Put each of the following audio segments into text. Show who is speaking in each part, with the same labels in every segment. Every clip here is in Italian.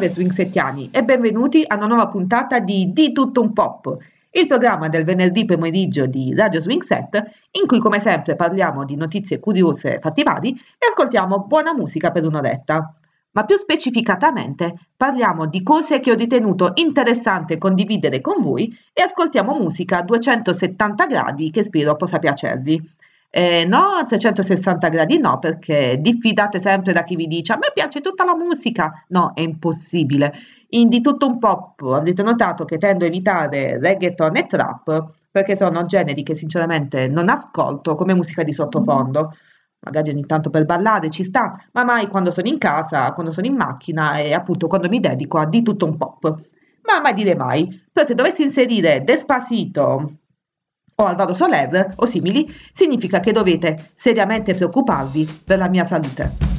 Speaker 1: Salve swingsettiani e benvenuti a una nuova puntata di Di tutto un pop, il programma del venerdì pomeriggio di Radio Swing Set, in cui come sempre parliamo di notizie curiose fatti vari e ascoltiamo buona musica per un'oretta. Ma più specificatamente parliamo di cose che ho ritenuto interessante condividere con voi e ascoltiamo musica a 270 gradi che spero possa piacervi. Eh, no, a 360 gradi no, perché diffidate sempre da chi vi dice a me piace tutta la musica. No, è impossibile. In di tutto un pop avrete notato che tendo a evitare reggaeton e trap perché sono generi che sinceramente non ascolto come musica di sottofondo. Magari ogni tanto per ballare ci sta, ma mai quando sono in casa, quando sono in macchina e appunto quando mi dedico a di tutto un pop. Ma mai dire mai. Però se dovessi inserire Despacito o Alvaro Soler o simili, significa che dovete seriamente preoccuparvi per la mia salute.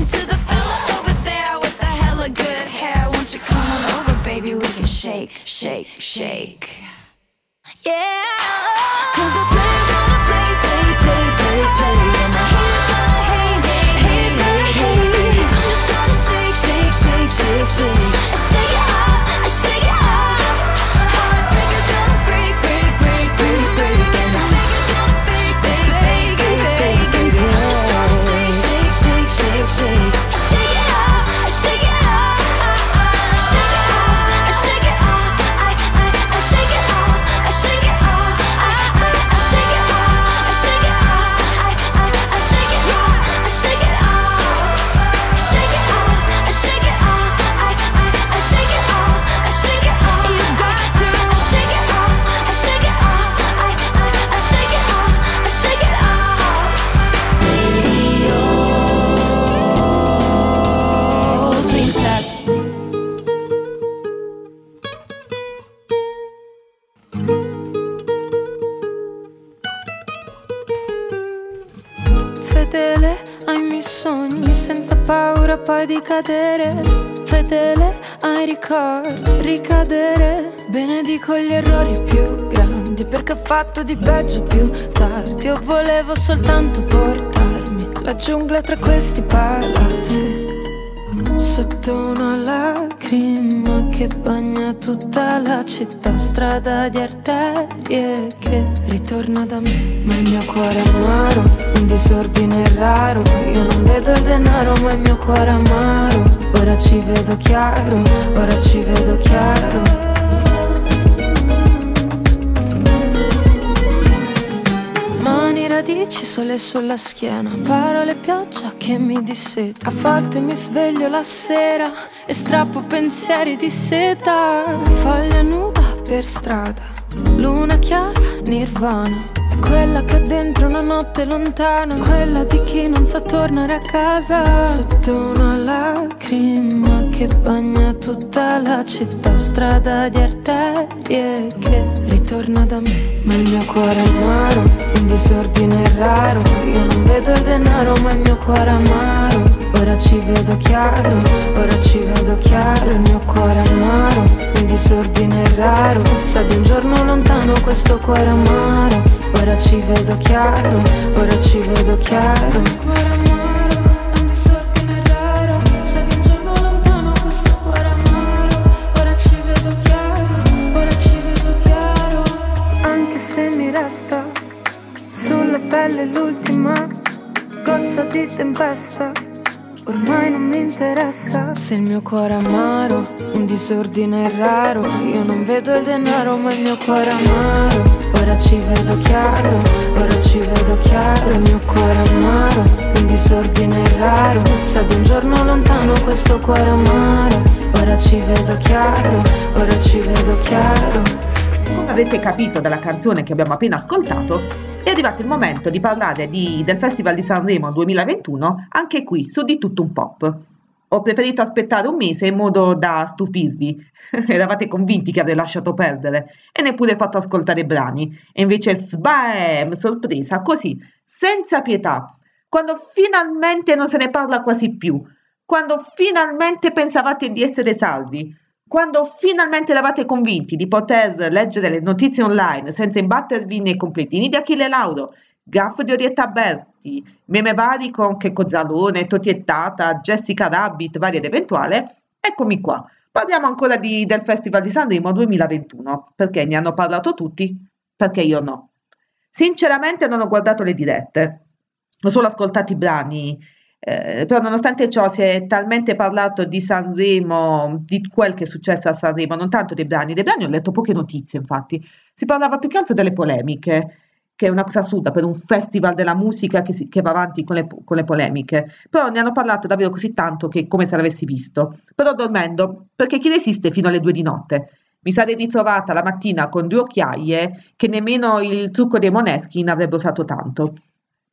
Speaker 2: To the
Speaker 1: fella over there with the hella good hair. Won't you come on over, baby? We can shake, shake, shake. Yeah. Cause the players gonna play, play, play, play, play. And haters gonna hate, hate, hate, hate. I'm just gonna shake, shake, shake, shake, shake.
Speaker 2: Cadere, fedele ai ricordi, ricadere. Benedico gli errori più grandi perché ho fatto di peggio più tardi. Io volevo soltanto portarmi la giungla tra questi palazzi. Sotto una lacrima che bagna tutta la città, strada di arterie che ritorna da me, ma il mio cuore è amaro, un disordine raro, io non vedo il denaro ma il mio cuore è amaro, ora ci vedo chiaro, ora ci vedo chiaro. Sole sulla schiena, parole pioggia che mi disseta. A volte mi sveglio la sera e strappo pensieri di seta. Foglia nuda per strada, luna chiara, nirvana. Quella che ho dentro una notte lontana, quella di chi non sa tornare a casa. Sotto una lacrima che bagna tutta la città, strada di arterie che ritorna da me. Ma il mio cuore amaro, un disordine raro. Io non vedo il denaro, ma il mio cuore amaro. Ora ci vedo chiaro, ora ci vedo chiaro. Il mio cuore amaro, un disordine raro. Sa di un giorno lontano questo cuore amaro. Ora ci vedo chiaro, ora ci vedo chiaro. Il cuore amaro, pelle l'ultima goccia di tempesta. Ormai non mi interessa Se il mio cuore è amaro, un disordine raro. Io non vedo il denaro ma il mio cuore è amaro. Ora ci vedo chiaro, ora ci vedo chiaro. Il mio cuore è amaro, un disordine raro. Sa di un giorno lontano questo cuore amaro. Ora ci vedo chiaro, ora ci vedo chiaro.
Speaker 3: Come avrete capito dalla canzone che abbiamo appena ascoltato, è arrivato il momento di parlare di, del Festival di Sanremo 2021 anche qui su Di Tutto un Pop. Ho preferito aspettare un mese in modo da stupirvi. Eravate convinti che avrei lasciato perdere e neppure fatto ascoltare brani. E invece, sbam, sorpresa, così, senza pietà. Quando finalmente non se ne parla quasi più. Quando finalmente pensavate di essere salvi quando finalmente eravate convinti di poter leggere le notizie online senza imbattervi nei completini di Achille Lauro, gaff di Orietta Berti, meme vari con Checco Zalone, Totiettata, Jessica Rabbit, varia ed eventuale, eccomi qua. Parliamo ancora di, del Festival di Sanremo 2021, perché ne hanno parlato tutti, perché io no. Sinceramente non ho guardato le dirette, ho solo ascoltato i brani eh, però nonostante ciò si è talmente parlato di Sanremo, di quel che è successo a Sanremo, non tanto dei brani, dei brani ho letto poche notizie infatti, si parlava più che altro delle polemiche, che è una cosa assurda per un festival della musica che, si, che va avanti con le, con le, polemiche, però ne hanno parlato davvero così tanto che come se l'avessi visto, però dormendo, perché chi resiste fino alle due di notte? Mi sarei ritrovata la mattina con due occhiaie che nemmeno il trucco dei Moneskin avrebbe usato tanto.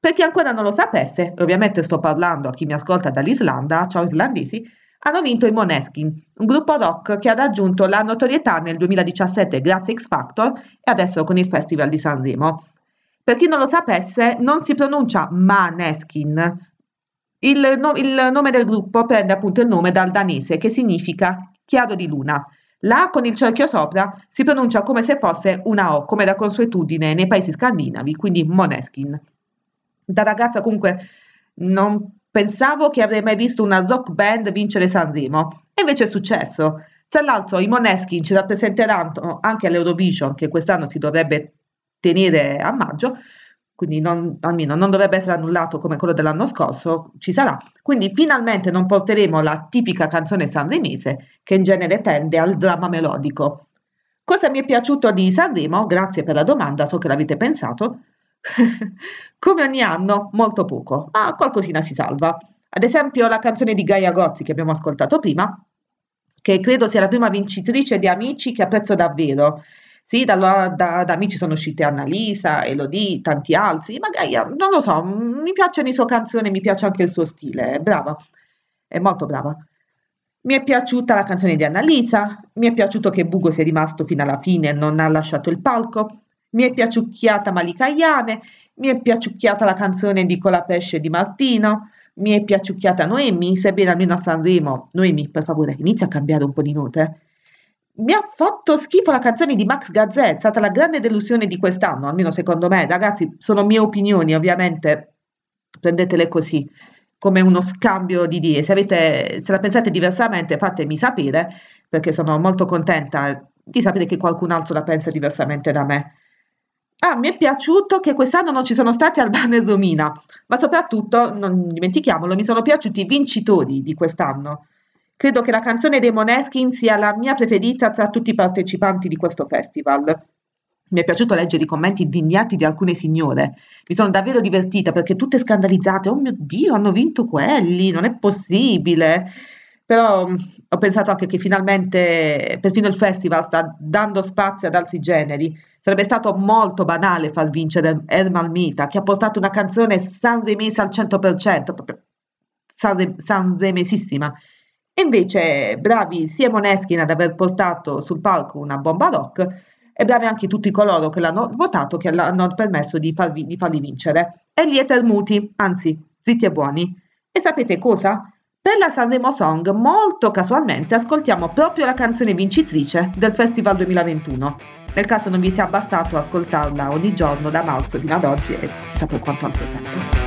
Speaker 3: Per chi ancora non lo sapesse, ovviamente sto parlando a chi mi ascolta dall'Islanda, ciao islandesi, hanno vinto i Moneskin, un gruppo rock che ha raggiunto la notorietà nel 2017 grazie a X Factor e adesso con il Festival di Sanremo. Per chi non lo sapesse, non si pronuncia Maneskin. Il, no, il nome del gruppo prende appunto il nome dal danese che significa chiaro di luna. La con il cerchio sopra si pronuncia come se fosse una O, come da consuetudine nei paesi scandinavi, quindi Moneskin da ragazza comunque non pensavo che avrei mai visto una rock band vincere Sanremo e invece è successo. Tra l'altro i Moneskin ci rappresenteranno anche all'Eurovision che quest'anno si dovrebbe tenere a maggio, quindi non, almeno non dovrebbe essere annullato come quello dell'anno scorso, ci sarà. Quindi finalmente non porteremo la tipica canzone sanremese che in genere tende al dramma melodico. Cosa mi è piaciuto di Sanremo? Grazie per la domanda, so che l'avete pensato. Come ogni anno, molto poco, ma qualcosina si salva. Ad esempio la canzone di Gaia Gozzi che abbiamo ascoltato prima, che credo sia la prima vincitrice di Amici che apprezzo davvero. Sì, da, da, da Amici sono uscite Annalisa, Elodie, tanti altri, ma Gaia, non lo so, mi piacciono le sue canzoni, mi piace anche il suo stile, è brava, è molto brava. Mi è piaciuta la canzone di Annalisa, mi è piaciuto che Bugo sia rimasto fino alla fine e non ha lasciato il palco, mi è piaciucchiata Malika Iane, mi è piaciucchiata la canzone di Colapesce di Martino, mi è piaciucchiata Noemi, sebbene almeno a Sanremo, Noemi per favore inizia a cambiare un po' di note. Mi ha fatto schifo la canzone di Max Gazzè, è stata la grande delusione di quest'anno, almeno secondo me, ragazzi, sono mie opinioni, ovviamente prendetele così. come uno scambio di idee. Se, avete, se la pensate diversamente, fatemi sapere, perché sono molto contenta di sapere che qualcun altro la pensa diversamente da me. Ah, mi è piaciuto che quest'anno non ci sono stati Albano e Romina, ma soprattutto, non dimentichiamolo, mi sono piaciuti i vincitori di quest'anno. Credo che la canzone dei Moneskin sia la mia preferita tra tutti i partecipanti di questo festival. Mi è piaciuto leggere i commenti indignati di alcune signore. Mi sono davvero divertita perché tutte scandalizzate. Oh mio Dio, hanno vinto quelli, non è possibile. Però mm, ho pensato anche che finalmente perfino il festival sta dando spazio ad altri generi. Sarebbe stato molto banale far vincere Ermal Mita, che ha portato una canzone sanremesa al 100%, proprio sanre- sanremesissima. E invece bravi sia Moneskin ad aver postato sul palco una bomba rock, e bravi anche tutti coloro che l'hanno votato, che l'hanno permesso di, farvi, di farli vincere. E lieta muti, anzi, zitti e buoni. E sapete cosa? Per la Sanremo Song, molto casualmente, ascoltiamo proprio la canzone vincitrice del Festival 2021. Nel caso non vi sia bastato ascoltarla ogni giorno da marzo fino ad oggi e chissà per quanto altro tempo.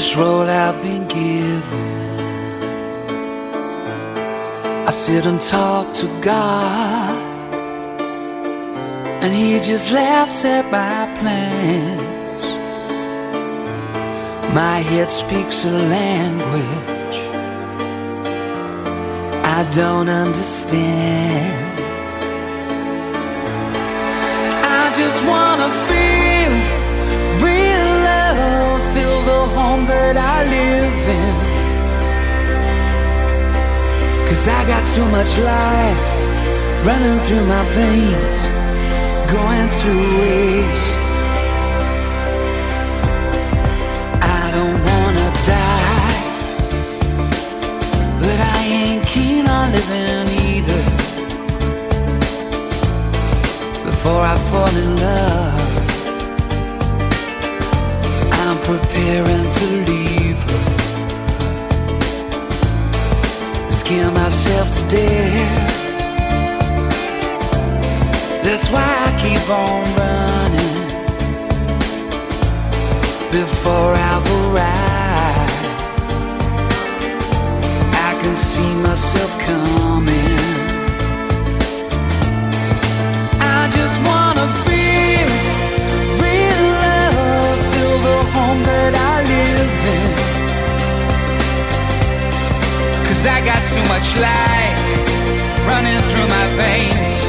Speaker 4: this road I've been given. I sit and talk to God, and He just laughs at my plans. My head speaks a language I don't understand. I just wanna feel. Home that I live in. Cause I got too much life running through my veins, going to waste. I don't wanna die, but I ain't keen on living either. Before I fall in love, I'm preparing to leave her. Scare myself to death. That's why I keep on running before I've arrived. I can see myself coming. Cause I got too much life running through my veins,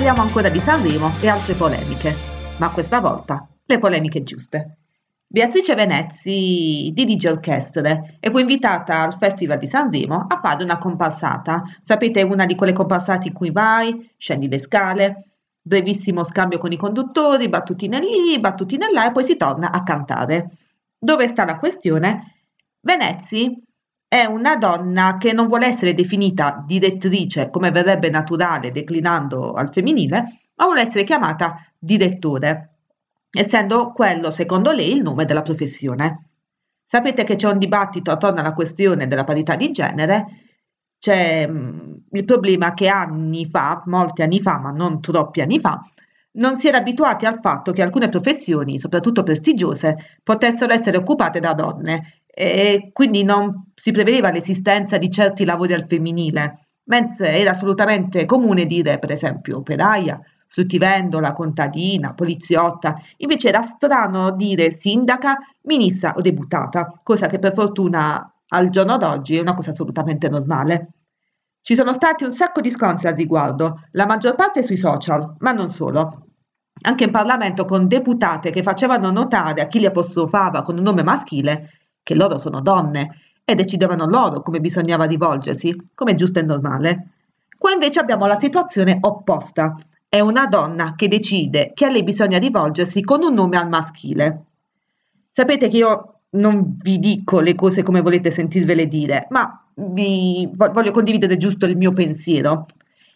Speaker 3: parliamo ancora di Sanremo e altre polemiche, ma questa volta le polemiche giuste. Beatrice Venezzi dirige orchestre e fu invitata al Festival di Sanremo a fare una comparsata. Sapete, una di quelle comparsate in cui vai, scendi le scale, brevissimo scambio con i conduttori, battutine lì, battutine là e poi si torna a cantare. Dove sta la questione? Venezzi è una donna che non vuole essere definita direttrice come verrebbe naturale declinando al femminile, ma vuole essere chiamata direttore, essendo quello secondo lei il nome della professione. Sapete che c'è un dibattito attorno alla questione della parità di genere, c'è mm, il problema che anni fa, molti anni fa, ma non troppi anni fa, non si era abituati al fatto che alcune professioni, soprattutto prestigiose, potessero essere occupate da donne e quindi non si prevedeva l'esistenza di certi lavori al femminile, mentre era assolutamente comune dire, per esempio, operaia, fruttivendola, contadina, poliziotta, invece era strano dire sindaca, ministra o deputata, cosa che per fortuna al giorno d'oggi è una cosa assolutamente normale. Ci sono stati un sacco di scontri al riguardo, la maggior parte sui social, ma non solo. Anche in Parlamento con deputate che facevano notare a chi li apostrofava con un nome maschile che loro sono donne e decidevano loro come bisognava rivolgersi, come è giusto e normale. Qua invece abbiamo la situazione opposta. È una donna che decide che a lei bisogna rivolgersi con un nome al maschile. Sapete che io non vi dico le cose come volete sentirvele dire, ma vi voglio condividere giusto il mio pensiero.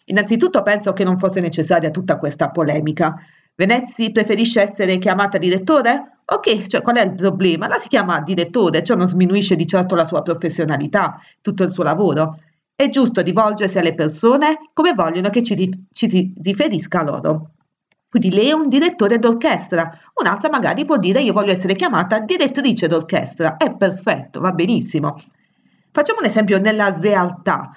Speaker 3: Innanzitutto penso che non fosse necessaria tutta questa polemica. Venezzi preferisce essere chiamata direttore? Ok, cioè qual è il problema? La si chiama direttore, ciò non sminuisce di certo la sua professionalità, tutto il suo lavoro. È giusto rivolgersi alle persone come vogliono che ci, ci si riferisca loro. Quindi lei è un direttore d'orchestra, un'altra magari può dire io voglio essere chiamata direttrice d'orchestra. È perfetto, va benissimo. Facciamo un esempio nella realtà.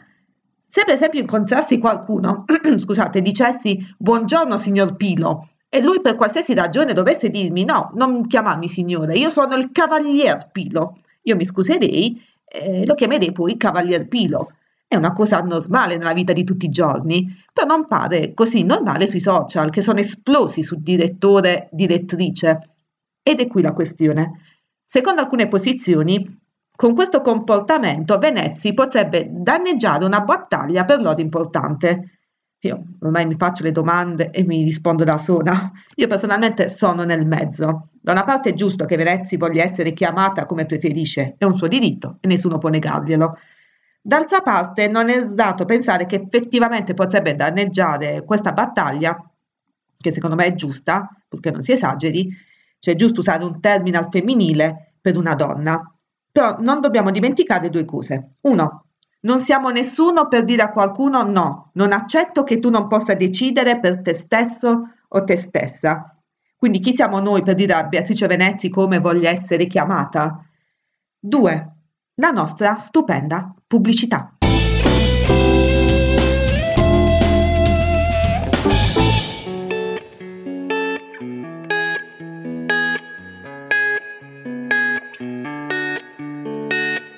Speaker 3: Se per esempio incontrassi qualcuno, scusate, dicessi buongiorno signor Pilo e lui per qualsiasi ragione dovesse dirmi no, non chiamarmi signore, io sono il cavalier Pilo, io mi scuserei e lo chiamerei poi cavalier Pilo. È una cosa normale nella vita di tutti i giorni, però non pare così normale sui social che sono esplosi su direttore, direttrice. Ed è qui la questione. Secondo alcune posizioni, con questo comportamento Venezzi potrebbe danneggiare una battaglia per loro importante. Io ormai mi faccio le domande e mi rispondo da sola. Io personalmente sono nel mezzo. Da una parte è giusto che Venezzi voglia essere chiamata come preferisce, è un suo diritto e nessuno può negarglielo. D'altra parte non è esatto pensare che effettivamente potrebbe danneggiare questa battaglia, che secondo me è giusta, purché non si esageri, cioè è giusto usare un termine al femminile per una donna. Però non dobbiamo dimenticare due cose. Uno, non siamo nessuno per dire a qualcuno no, non accetto che tu non possa decidere per te stesso o te stessa. Quindi chi siamo noi per dire a Beatrice Venezzi come voglia essere chiamata? Due, la nostra stupenda pubblicità.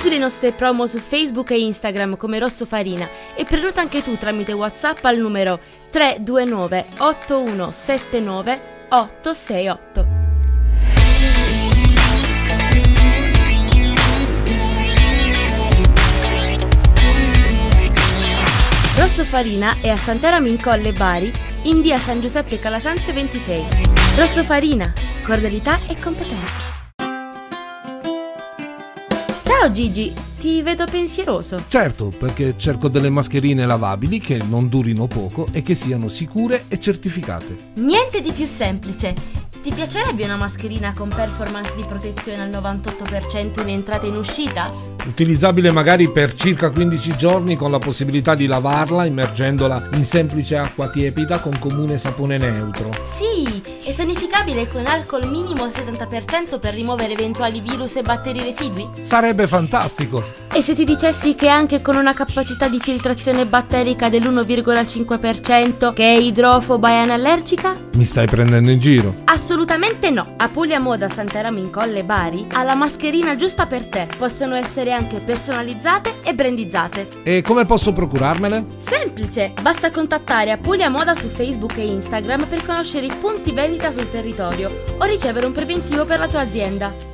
Speaker 5: Segui le nostre promo su Facebook e Instagram come Rosso Farina e prenota anche tu tramite WhatsApp al numero 329 8179 868. Rosso Farina è a Sant'Eramo in Colle Bari, in via San Giuseppe Calasanzio 26. Rosso Farina, cordialità e competenza. Ciao Gigi, ti vedo pensieroso.
Speaker 6: Certo, perché cerco delle mascherine lavabili che non durino poco e che siano sicure e certificate.
Speaker 5: Niente di più semplice. Ti piacerebbe una mascherina con performance di protezione al 98% in entrata e in uscita?
Speaker 6: Utilizzabile magari per circa 15 giorni con la possibilità di lavarla immergendola in semplice acqua tiepida con comune sapone neutro.
Speaker 5: Sì, e sanificabile con alcol minimo al 70% per rimuovere eventuali virus e batteri residui?
Speaker 6: Sarebbe fantastico!
Speaker 5: E se ti dicessi che anche con una capacità di filtrazione batterica dell'1,5% che è idrofoba e anallergica?
Speaker 6: Mi stai prendendo in giro?
Speaker 5: Assolutamente no! A Puglia Moda Santeramo in Colle Bari ha la mascherina giusta per te. Possono essere anche personalizzate e brandizzate.
Speaker 6: E come posso procurarmele?
Speaker 5: Semplice! Basta contattare Apulia Moda su Facebook e Instagram per conoscere i punti vendita sul territorio o ricevere un preventivo per la tua azienda.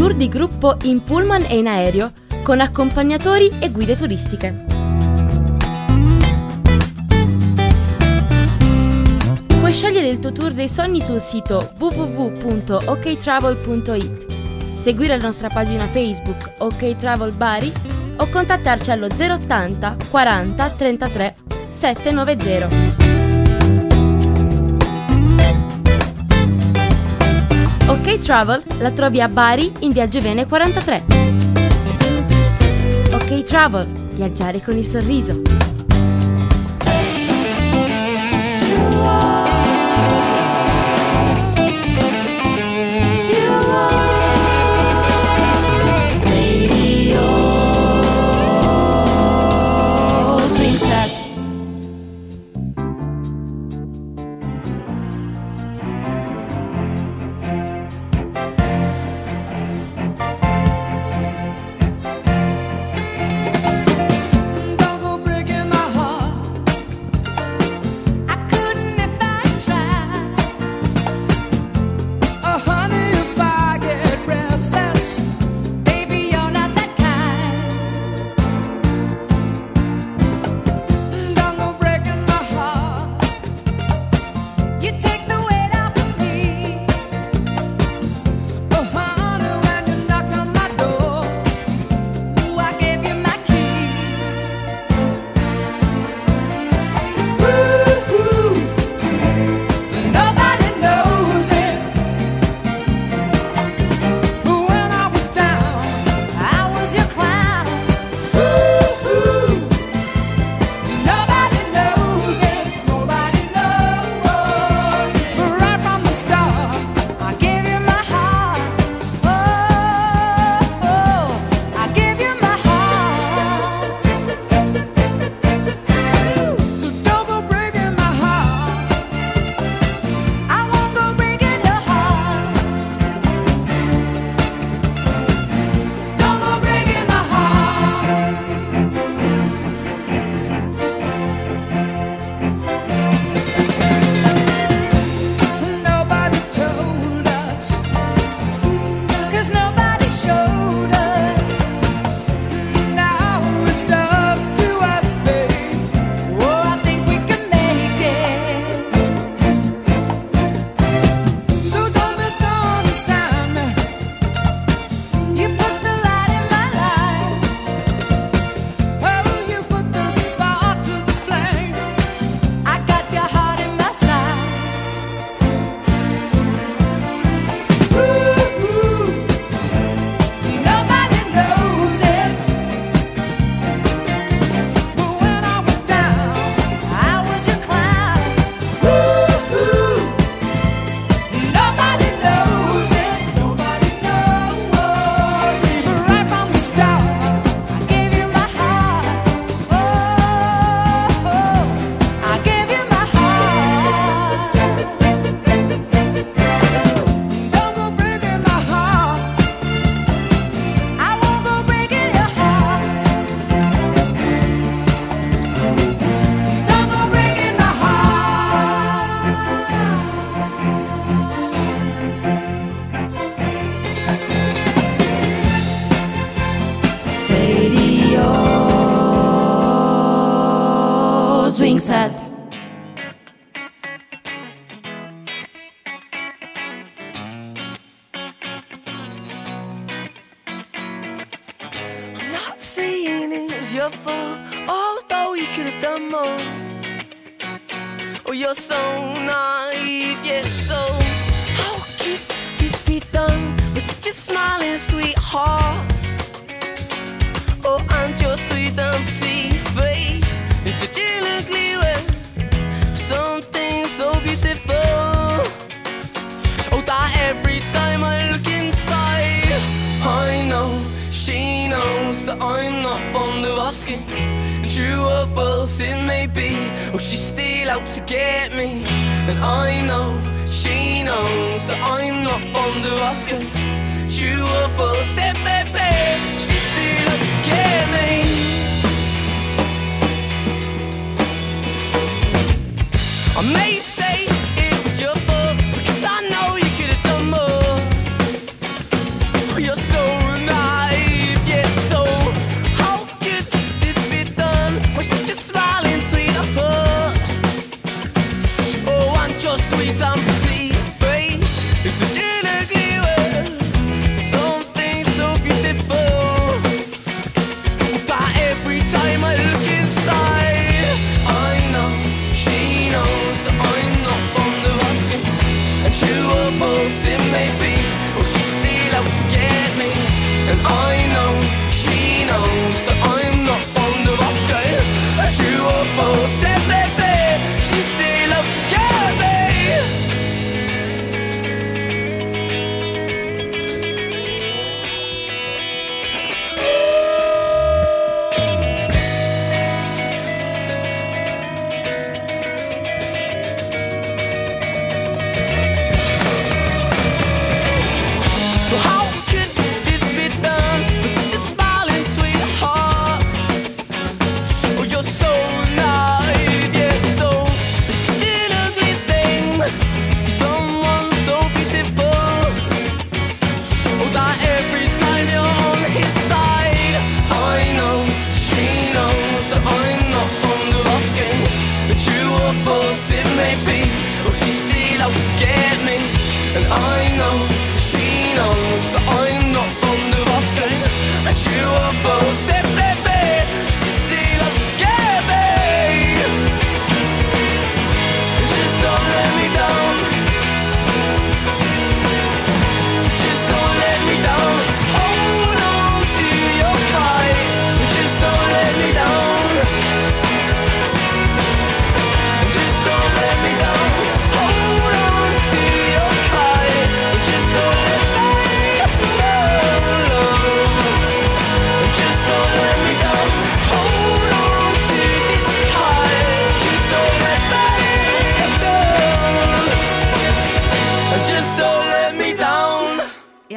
Speaker 5: Tour di gruppo in pullman e in aereo, con accompagnatori e guide turistiche. Puoi scegliere il tuo tour dei sogni sul sito www.oktravel.it, seguire la nostra pagina Facebook OK Travel Bari o contattarci allo 080 40 33 790. OK Travel la trovi a Bari in via Giovene 43. OK Travel,
Speaker 7: viaggiare con il sorriso.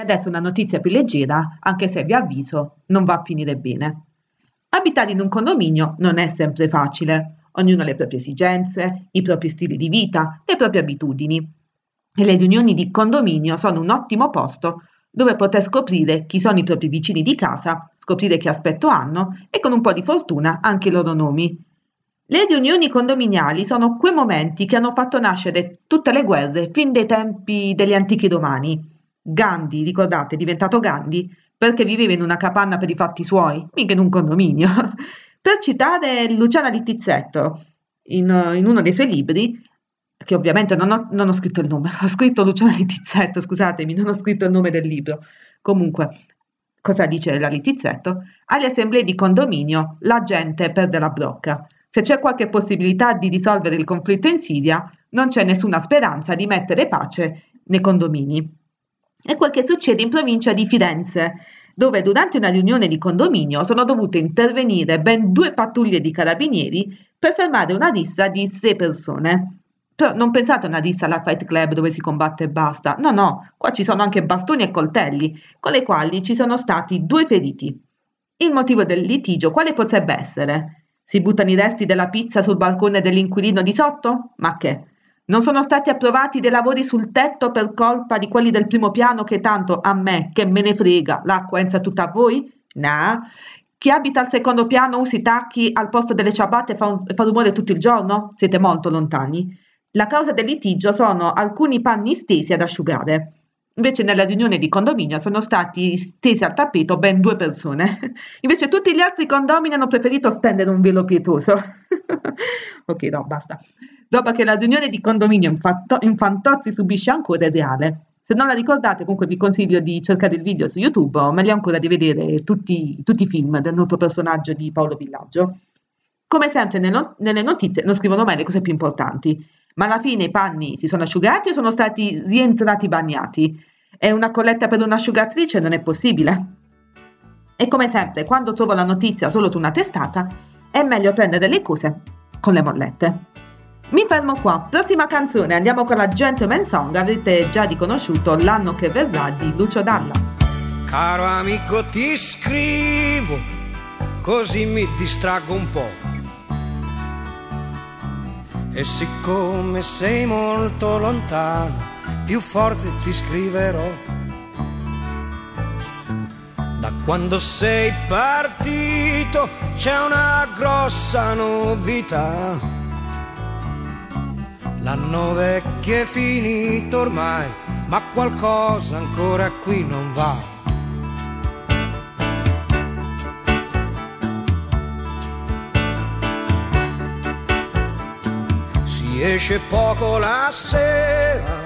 Speaker 3: Adesso una notizia più leggera, anche se vi avviso, non va a finire bene. Abitare in un condominio non è sempre facile. Ognuno ha le proprie esigenze, i propri stili di vita, le proprie abitudini. E le riunioni di condominio sono un ottimo posto dove poter scoprire chi sono i propri vicini di casa, scoprire che aspetto hanno e con un po' di fortuna anche i loro nomi. Le riunioni condominiali sono quei momenti che hanno fatto nascere tutte le guerre fin dai tempi degli antichi romani. Gandhi, ricordate, è diventato Gandhi perché viveva in una capanna per i fatti suoi, mica in un condominio. per citare Luciana Littizzetto, in, in uno dei suoi libri, che ovviamente non ho, non ho scritto il nome, ho scritto Luciana Littizzetto, scusatemi, non ho scritto il nome del libro. Comunque, cosa dice la Littizzetto? Alle assemblee di condominio la gente perde la brocca. Se c'è qualche possibilità di risolvere il conflitto in Siria, non c'è nessuna speranza di mettere pace nei condomini. È quel che succede in provincia di Firenze, dove durante una riunione di condominio sono dovute intervenire ben due pattuglie di carabinieri per fermare una rissa di sei persone. Però non pensate a una rissa alla Fight Club dove si combatte e basta. No, no, qua ci sono anche bastoni e coltelli, con le quali ci sono stati due feriti. Il motivo del litigio quale potrebbe essere? Si buttano i resti della pizza sul balcone dell'inquilino di sotto? Ma che? Non sono stati approvati dei lavori sul tetto per colpa di quelli del primo piano che tanto a me, che me ne frega, l'acqua entra tutta a voi? Nah. Chi abita al secondo piano usa i tacchi al posto delle ciabatte e fa, un- fa rumore tutto il giorno? Siete molto lontani. La causa del litigio sono alcuni panni stesi ad asciugare. Invece nella riunione di condominio sono stati stesi al tappeto ben due persone. Invece tutti gli altri condomini hanno preferito stendere un velo pietoso. ok, no, basta. Dopo che la riunione di condominio in, Fantozzi subisce ancora è reale. Se non la ricordate, comunque vi consiglio di cercare il video su YouTube o meglio ancora di vedere tutti, tutti i film del noto personaggio di Paolo Villaggio. Come sempre nelle notizie non scrivono mai le cose più importanti, ma alla fine i panni si sono asciugati o sono stati rientrati bagnati? E una colletta per un'asciugatrice non è possibile. E come sempre, quando trovo la notizia solo su una testata, è meglio prendere le cose con le mollette. Mi fermo qua. Prossima canzone, andiamo con la Gentleman Song. Avrete già riconosciuto l'anno che verrà di Lucio Dalla.
Speaker 8: Caro amico ti scrivo, così mi distraggo un po'. E siccome sei molto lontano, più forte ti scriverò. Da quando sei partito c'è una grossa novità. L'anno vecchio è finito ormai, ma qualcosa ancora qui non va. Si esce poco la sera,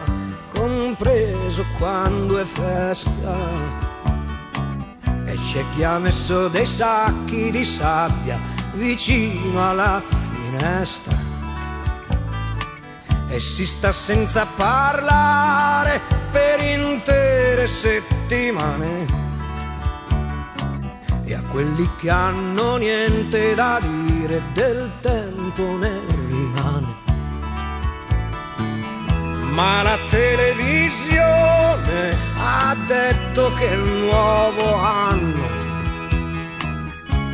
Speaker 8: compreso quando è festa. E c'è chi ha messo dei sacchi di sabbia vicino alla finestra. E si sta senza parlare per intere settimane. E a quelli che hanno niente da dire del tempo ne rimane. Ma la televisione ha detto che il nuovo anno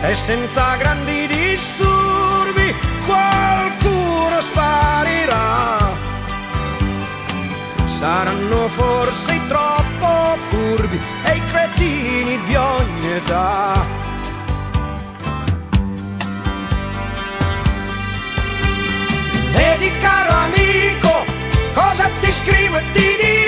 Speaker 8: E senza grandi disturbi qualcuno sparirà. Saranno forse troppo furbi e i cretini di ogni età. Vedi caro amico, cosa ti scrivo e ti dico.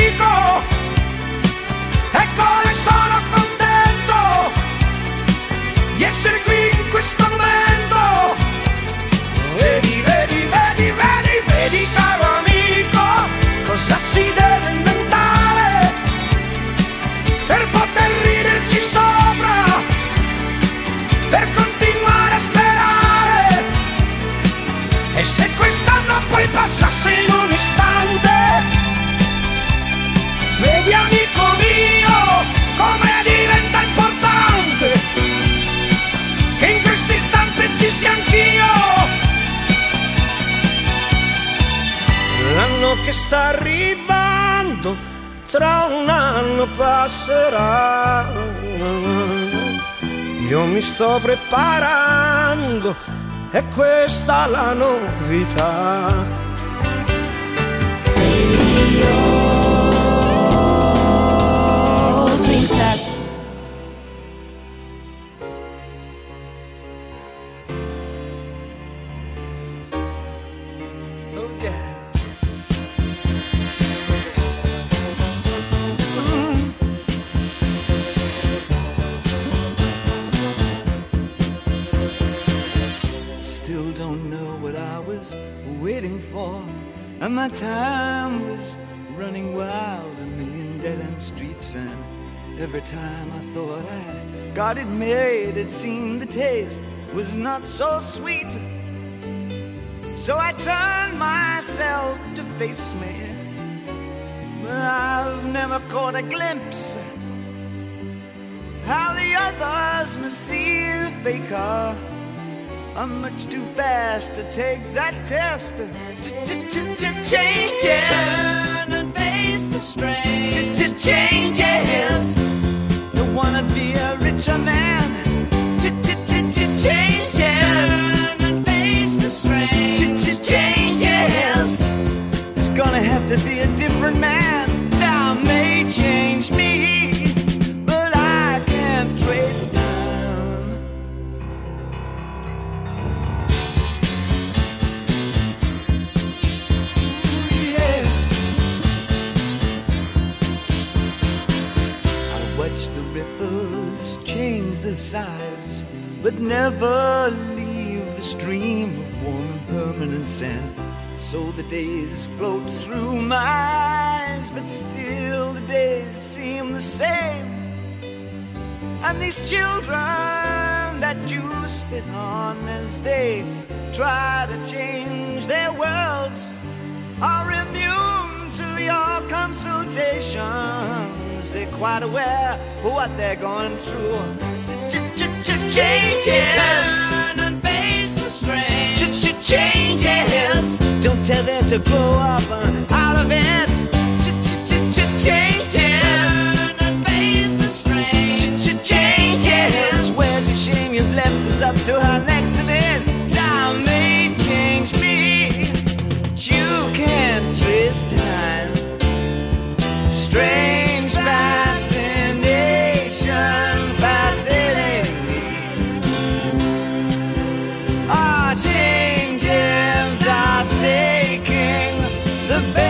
Speaker 9: So sweet. So I turned myself to face me. But I've never caught a glimpse how the others must see the faker. I'm much too fast to take that test. Changes.
Speaker 10: Turn and face the strain.
Speaker 9: Changes. Don't wanna be a richer man. Changes. Size, but I can't trace down. Yeah I watch the ripples change the sides, but never leave the stream of warm and permanent sand. So the days float through my eyes, but still the days seem the same. And these children that you spit on as they try to change their worlds are immune to your consultations. They're quite aware of what they're going through. Changes.
Speaker 10: Turn and face the strain.
Speaker 9: Changes. Don't tell them to grow up uh, out of it. Changes.
Speaker 10: Turn and face the strain.
Speaker 9: Changes. Where's your shame? You've left us up to our next the pace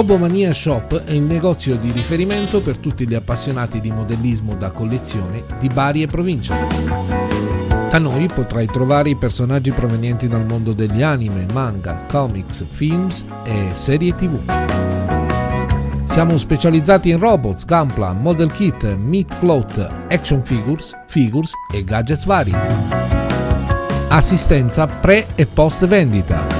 Speaker 6: Robomania Shop è il negozio di riferimento per tutti gli appassionati di modellismo da collezione di Bari e provincia. Da noi potrai trovare i personaggi provenienti dal mondo degli anime, manga, comics, films e serie tv. Siamo specializzati in robots, gunpla, model kit, meat float, action figures, figures e gadgets vari. Assistenza pre e post vendita.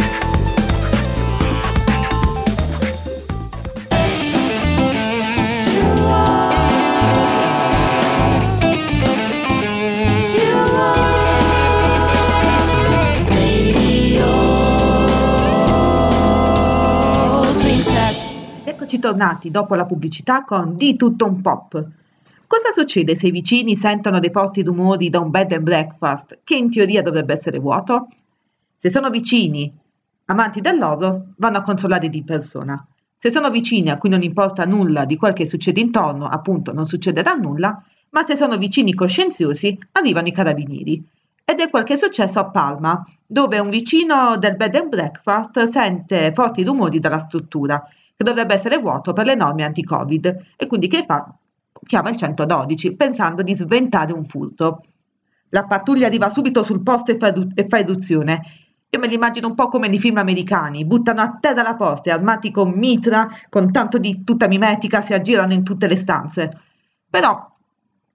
Speaker 3: Tornati dopo la pubblicità con Di tutto un pop. Cosa succede se i vicini sentono dei forti rumori da un bed and breakfast che in teoria dovrebbe essere vuoto? Se sono vicini, amanti dell'oro, vanno a controllare di persona. Se sono vicini a cui non importa nulla di quel che succede intorno, appunto non succederà nulla, ma se sono vicini coscienziosi, arrivano i carabinieri. Ed è quel che è successo a Palma, dove un vicino del bed and breakfast sente forti rumori dalla struttura che dovrebbe essere vuoto per le norme anti-Covid e quindi che fa? Chiama il 112 pensando di sventare un furto. La pattuglia arriva subito sul posto e fa, eruzione. Io me li immagino un po' come nei film americani, buttano a terra la porta e armati con mitra, con tanto di tutta mimetica, si aggirano in tutte le stanze. Però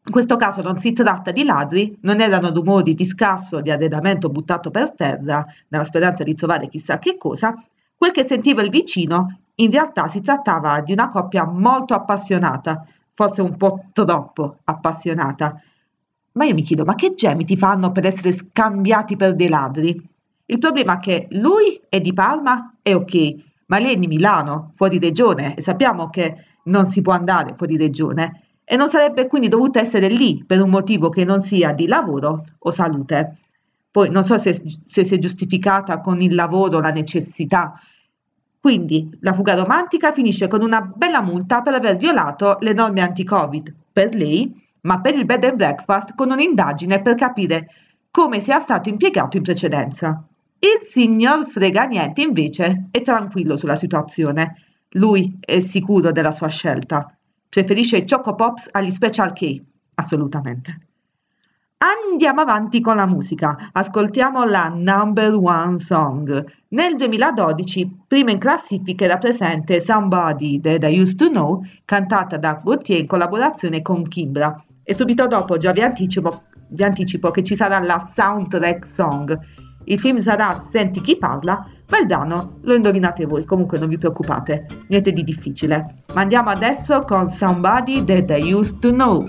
Speaker 3: in questo caso non si tratta di ladri, non erano rumori di scasso di arredamento buttato per terra, nella speranza di trovare chissà che cosa, quel che sentiva il vicino in realtà si trattava di una coppia molto appassionata, forse un po' troppo appassionata. Ma io mi chiedo, ma che gemiti fanno per essere scambiati per dei ladri? Il problema è che lui è di Parma, è ok, ma lei è di Milano, fuori regione, e sappiamo che non si può andare fuori regione, e non sarebbe quindi dovuta essere lì per un motivo che non sia di lavoro o salute. Poi non so se, se si è giustificata con il lavoro la necessità, quindi la fuga romantica finisce con una bella multa per aver violato le norme anti-Covid per lei, ma per il bed and breakfast con un'indagine per capire come sia stato impiegato in precedenza. Il signor Frega Niente invece è tranquillo sulla situazione. Lui è sicuro della sua scelta. Preferisce i Choco Pops agli Special K, assolutamente. Andiamo avanti con la musica, ascoltiamo la number one song. Nel 2012, prima in classifica era presente Somebody That I Used to Know, cantata da Gautier in collaborazione con Kimbra. E subito dopo già vi anticipo, vi anticipo che ci sarà la soundtrack song. Il film sarà Senti chi parla, ma il brano lo indovinate voi, comunque non vi preoccupate, niente di difficile. Ma andiamo adesso con Somebody That I Used to Know.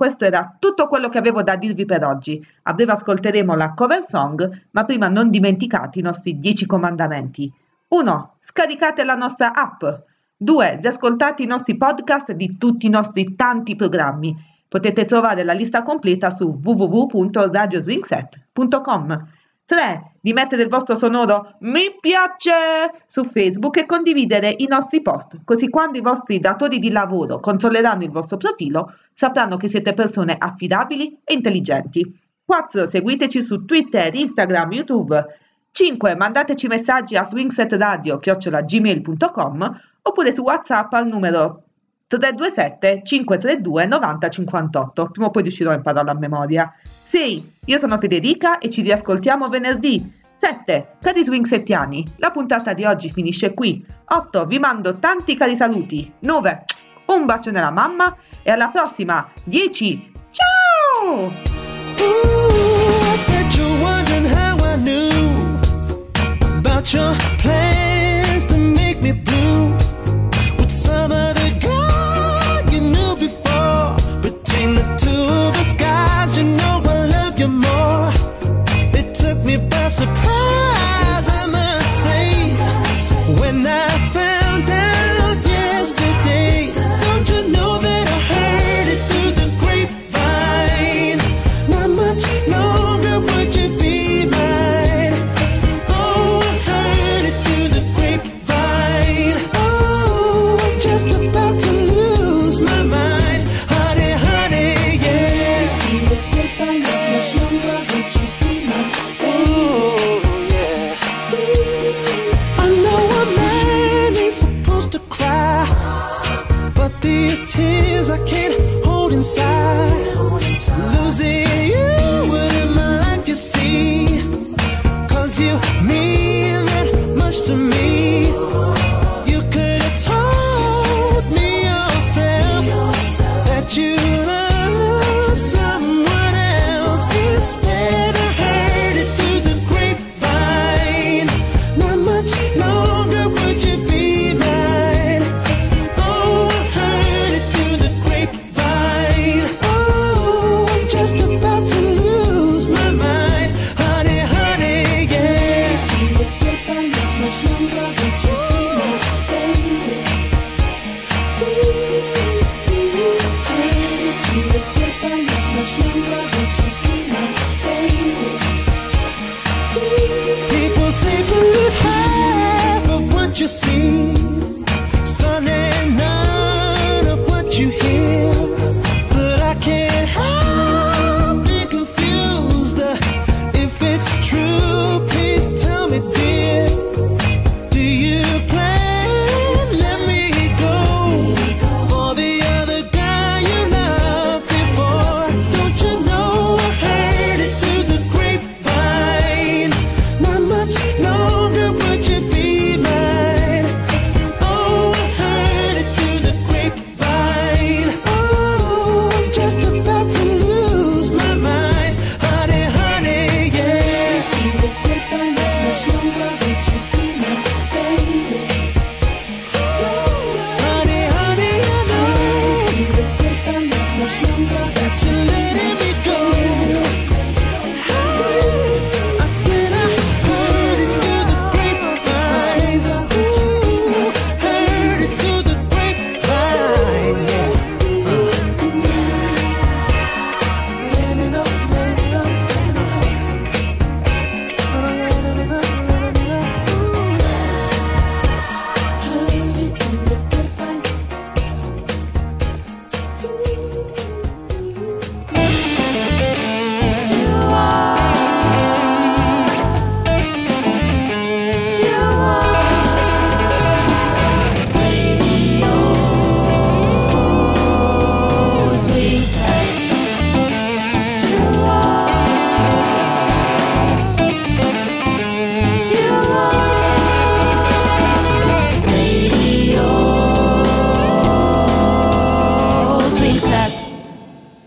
Speaker 3: questo era tutto quello che avevo da dirvi per oggi. A breve ascolteremo la cover song, ma prima non dimenticate i nostri 10 comandamenti. 1. Scaricate la nostra app. 2. Riascoltate i nostri podcast di tutti i nostri tanti programmi. Potete trovare la lista completa su www.radioswingset.com. 3. Di mettere il vostro sonoro mi piace su Facebook e condividere i nostri post, così quando i vostri datori di lavoro controlleranno il vostro profilo sapranno che siete persone affidabili e intelligenti. 4. Seguiteci su Twitter, Instagram, YouTube. 5. Mandateci messaggi a swingsetradio.gmail.com oppure su WhatsApp al numero 327 532 9058. Prima o poi riuscirò a impararlo a memoria. 6. Io sono Federica e ci riascoltiamo venerdì. 7. Cari swingsettiani, la puntata di oggi finisce qui. 8. Vi mando tanti cari saluti. 9. Un bacio nella mamma e alla prossima. 10. Ciao!